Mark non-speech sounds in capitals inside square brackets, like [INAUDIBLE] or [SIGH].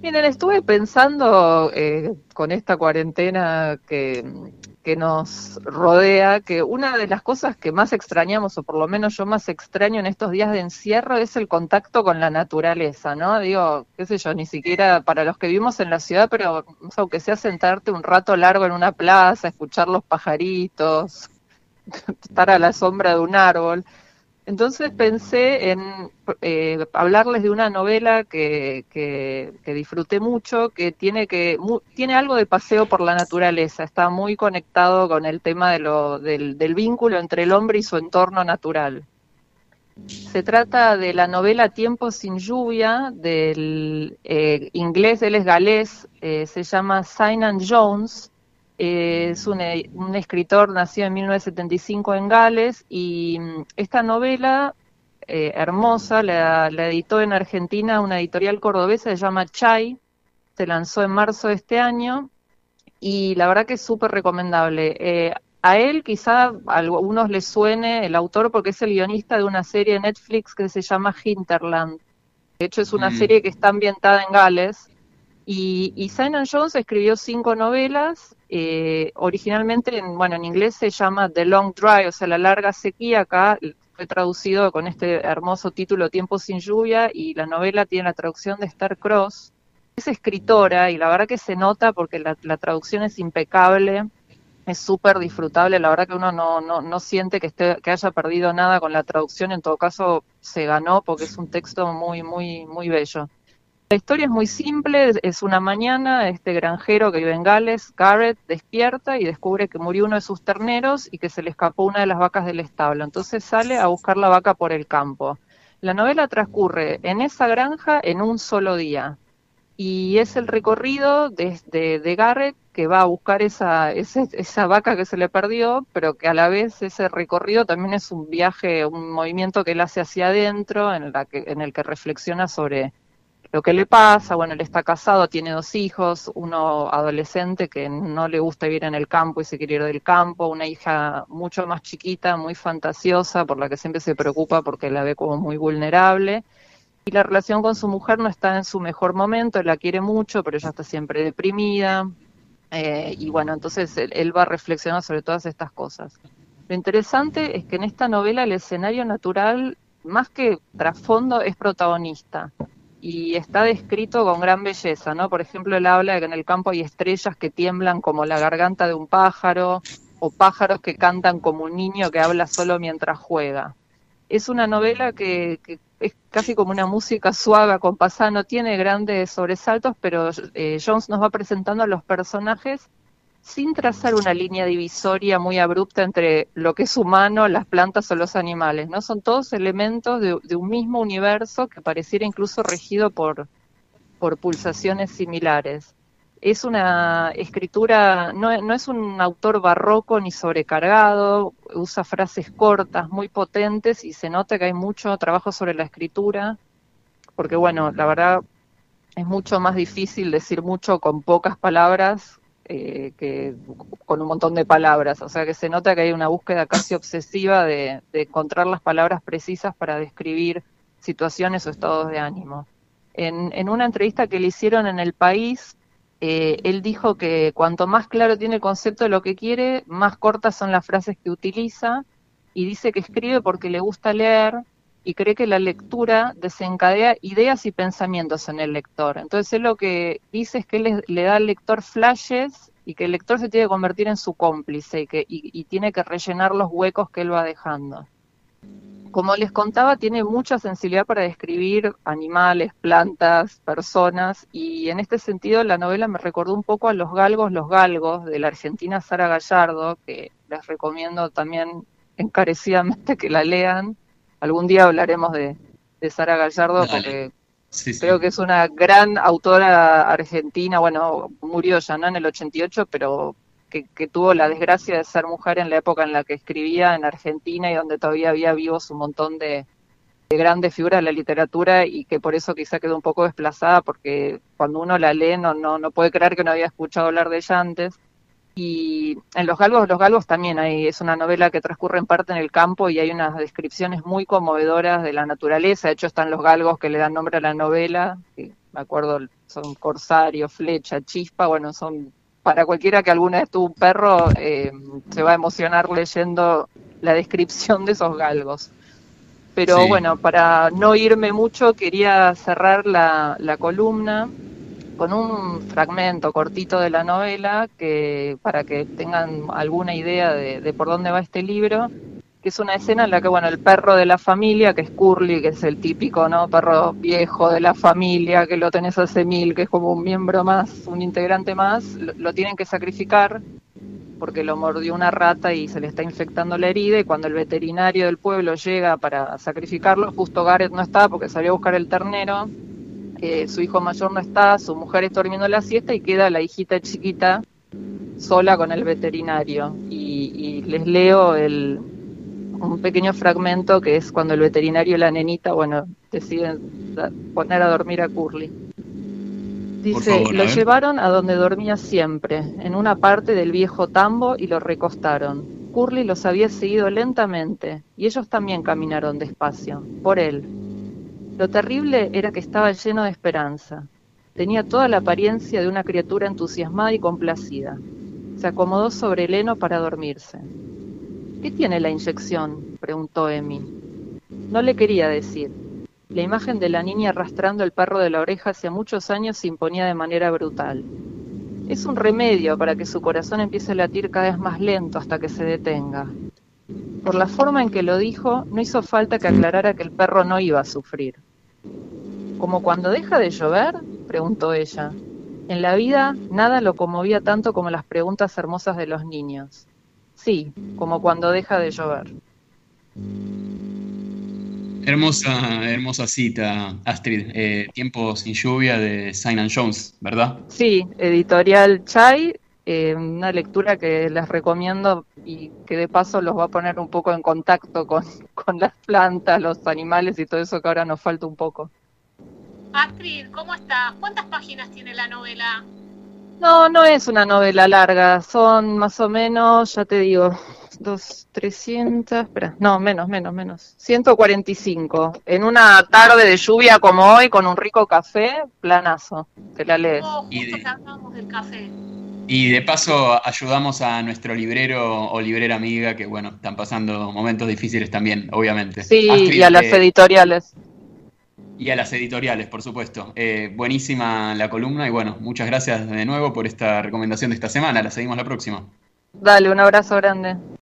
Miren, estuve pensando eh, con esta cuarentena que, que nos rodea, que una de las cosas que más extrañamos, o por lo menos yo más extraño en estos días de encierro, es el contacto con la naturaleza, ¿no? Digo, qué sé yo, ni siquiera para los que vivimos en la ciudad, pero aunque sea sentarte un rato largo en una plaza, escuchar los pajaritos, [LAUGHS] estar a la sombra de un árbol. Entonces pensé en eh, hablarles de una novela que, disfruté mucho, que tiene, que tiene algo de paseo por la naturaleza, está muy conectado con el tema de lo, del, vínculo entre el hombre y su entorno natural. Se trata de la novela Tiempo sin lluvia, del eh, inglés, él es galés, eh, se llama Sinan Jones, es un, escritor nacido en 1975 en Gales y mm, esta novela eh, hermosa la, editó en Argentina una editorial cordobesa, se llama Chai, se lanzó en marzo de este año y la verdad que es súper recomendable. Eh, a él quizá a algunos les suene el autor porque es el guionista de una serie de Netflix que se llama Hinterland. De hecho es una mm. serie que está ambientada en Gales y, y Simon Jones escribió cinco novelas eh, originalmente, en, bueno, en inglés se llama The Long Dry, o sea, la larga sequía. Acá fue traducido con este hermoso título Tiempo sin lluvia y la novela tiene la traducción de Star Cross. Es escritora y la verdad que se nota porque la, traducción es impecable, es súper disfrutable. La verdad que uno no, no, no siente que, esté, que haya perdido nada con la traducción. En todo caso, se ganó porque es un texto muy, muy, muy bello. La historia es muy simple, es una mañana, este granjero que vive en Gales, Garrett, despierta y descubre que murió uno de sus terneros y que se le escapó una de las vacas del establo. Entonces sale a buscar la vaca por el campo. La novela transcurre en esa granja en un solo día y es el recorrido de, de, Garrett que va a buscar esa, esa vaca que se le perdió, pero que a la vez ese recorrido también es un viaje, un movimiento que él hace hacia adentro, en, la que, en el que reflexiona sobre lo que le pasa, bueno, él está casado, tiene dos hijos, uno adolescente que no le gusta vivir en el campo y se quiere ir del campo, una hija mucho más chiquita, muy fantasiosa, por la que siempre se preocupa porque la ve como muy vulnerable. Y la relación con su mujer no está en su mejor momento, la quiere mucho, pero ella está siempre deprimida. Eh, y bueno, entonces él, él va a reflexionar sobre todas estas cosas. Lo interesante es que en esta novela el escenario natural, más que trasfondo, es protagonista y está descrito con gran belleza, ¿no? Por ejemplo, él habla de que en el campo hay estrellas que tiemblan como la garganta de un pájaro o pájaros que cantan como un niño que habla solo mientras juega. Es una novela que, es casi como una música suave, acompasada, no tiene grandes sobresaltos, pero eh, Jones nos va presentando a los personajes sin trazar una línea divisoria muy abrupta entre lo que es humano, las plantas o los animales, ¿no? Son todos elementos de, un mismo universo que pareciera incluso regido por, por pulsaciones similares. Es una escritura, no, no es un autor barroco ni sobrecargado, usa frases cortas, muy potentes y se nota que hay mucho trabajo sobre la escritura, porque bueno, la verdad es mucho más difícil decir mucho con pocas palabras eh, que con un montón de palabras, o sea que se nota que hay una búsqueda casi obsesiva de, encontrar las palabras precisas para describir situaciones o estados de ánimo. En, una entrevista que le hicieron en El País, eh, él dijo que cuanto más claro tiene el concepto de lo que quiere, más cortas son las frases que utiliza y dice que escribe porque le gusta leer y cree que la lectura desencadea ideas y pensamientos en el lector. Entonces él lo que dice es que le, le da al lector flashes y que el lector se tiene que convertir en su cómplice y, que, y, tiene que rellenar los huecos que él va dejando. Como les contaba, tiene mucha sensibilidad para describir animales, plantas, personas, y en este sentido la novela me recordó un poco a Los Galgos, Los Galgos, de la argentina Sara Gallardo, que les recomiendo también encarecidamente que la lean, algún día hablaremos de, Sara Gallardo porque creo que es una gran autora argentina, bueno, murió ya ¿no? en el 88, pero que, tuvo la desgracia de ser mujer en la época en la que escribía en Argentina y donde todavía había vivos un montón de, grandes figuras de la literatura y que por eso quizá quedó un poco desplazada porque cuando uno la lee no, no, no puede creer que no había escuchado hablar de ella antes. Y en Los Galgos, Los Galgos también hay, es una novela que transcurre en parte en el campo y hay unas descripciones muy conmovedoras de la naturaleza. De hecho, están los galgos que le dan nombre a la novela, que me acuerdo, son Corsario, Flecha, Chispa, bueno, son para cualquiera que alguna vez tuvo un perro, eh, se va a emocionar leyendo la descripción de esos galgos. Pero bueno, para no irme mucho, quería cerrar la, columna con un fragmento cortito de la novela que para que tengan alguna idea de, por dónde va este libro que es una escena en la que, bueno, el perro de la familia, que es Curly, que es el típico, ¿no? Perro viejo de la familia, que lo tenés hace mil, que es como un miembro más, un integrante más, lo, tienen que sacrificar porque lo mordió una rata y se le está infectando la herida y cuando el veterinario del pueblo llega para sacrificarlo, justo Gareth no está porque salió a buscar el ternero, eh, su hijo mayor no está, su mujer está durmiendo la siesta y queda la hijita chiquita sola con el veterinario. y les leo el, un pequeño fragmento que es cuando el veterinario y la nenita, bueno, deciden poner a dormir a Curly. Dice, lo llevaron a donde dormía siempre, en una parte del viejo tambo y lo recostaron. Curly los había seguido lentamente y ellos también caminaron despacio, por él. Lo terrible era que estaba lleno de esperanza. Tenía toda la apariencia de una criatura entusiasmada y complacida. Se acomodó sobre el heno para dormirse. ¿Qué tiene la inyección? preguntó Emi. No le quería decir. La imagen de la niña arrastrando el perro de la oreja hace muchos años se imponía de manera brutal. Es un remedio para que su corazón empiece a latir cada vez más lento hasta que se detenga. Por la forma en que lo dijo, no hizo falta que aclarara que el perro no iba a sufrir. ¿Como cuando deja de llover? preguntó ella. En la vida nada lo conmovía tanto como las preguntas hermosas de los niños. Sí, como cuando deja de llover. Hermosa, hermosa cita, Astrid. Eh, Tiempo sin lluvia de Simon Jones, ¿verdad? Sí, editorial Chai, eh, una lectura que les recomiendo y que de paso los va a poner un poco en contacto con, con las plantas, los animales y todo eso que ahora nos falta un poco. Astrid, ¿cómo estás? ¿Cuántas páginas tiene la novela? No, no es una novela larga, son más o menos, ya te digo, dos, trescientas, espera, no, menos, menos, menos, 145. En una tarde de lluvia como hoy, con un rico café, planazo, te la lees. Oh, y de, del café. Y de paso ayudamos a nuestro librero o librera amiga, que bueno, están pasando momentos difíciles también, obviamente. Sí, y a las eh, editoriales. Y a las editoriales, por supuesto. Eh, buenísima la columna y bueno, muchas gracias de nuevo por esta recomendación de esta semana. La seguimos la próxima. Dale, un abrazo grande.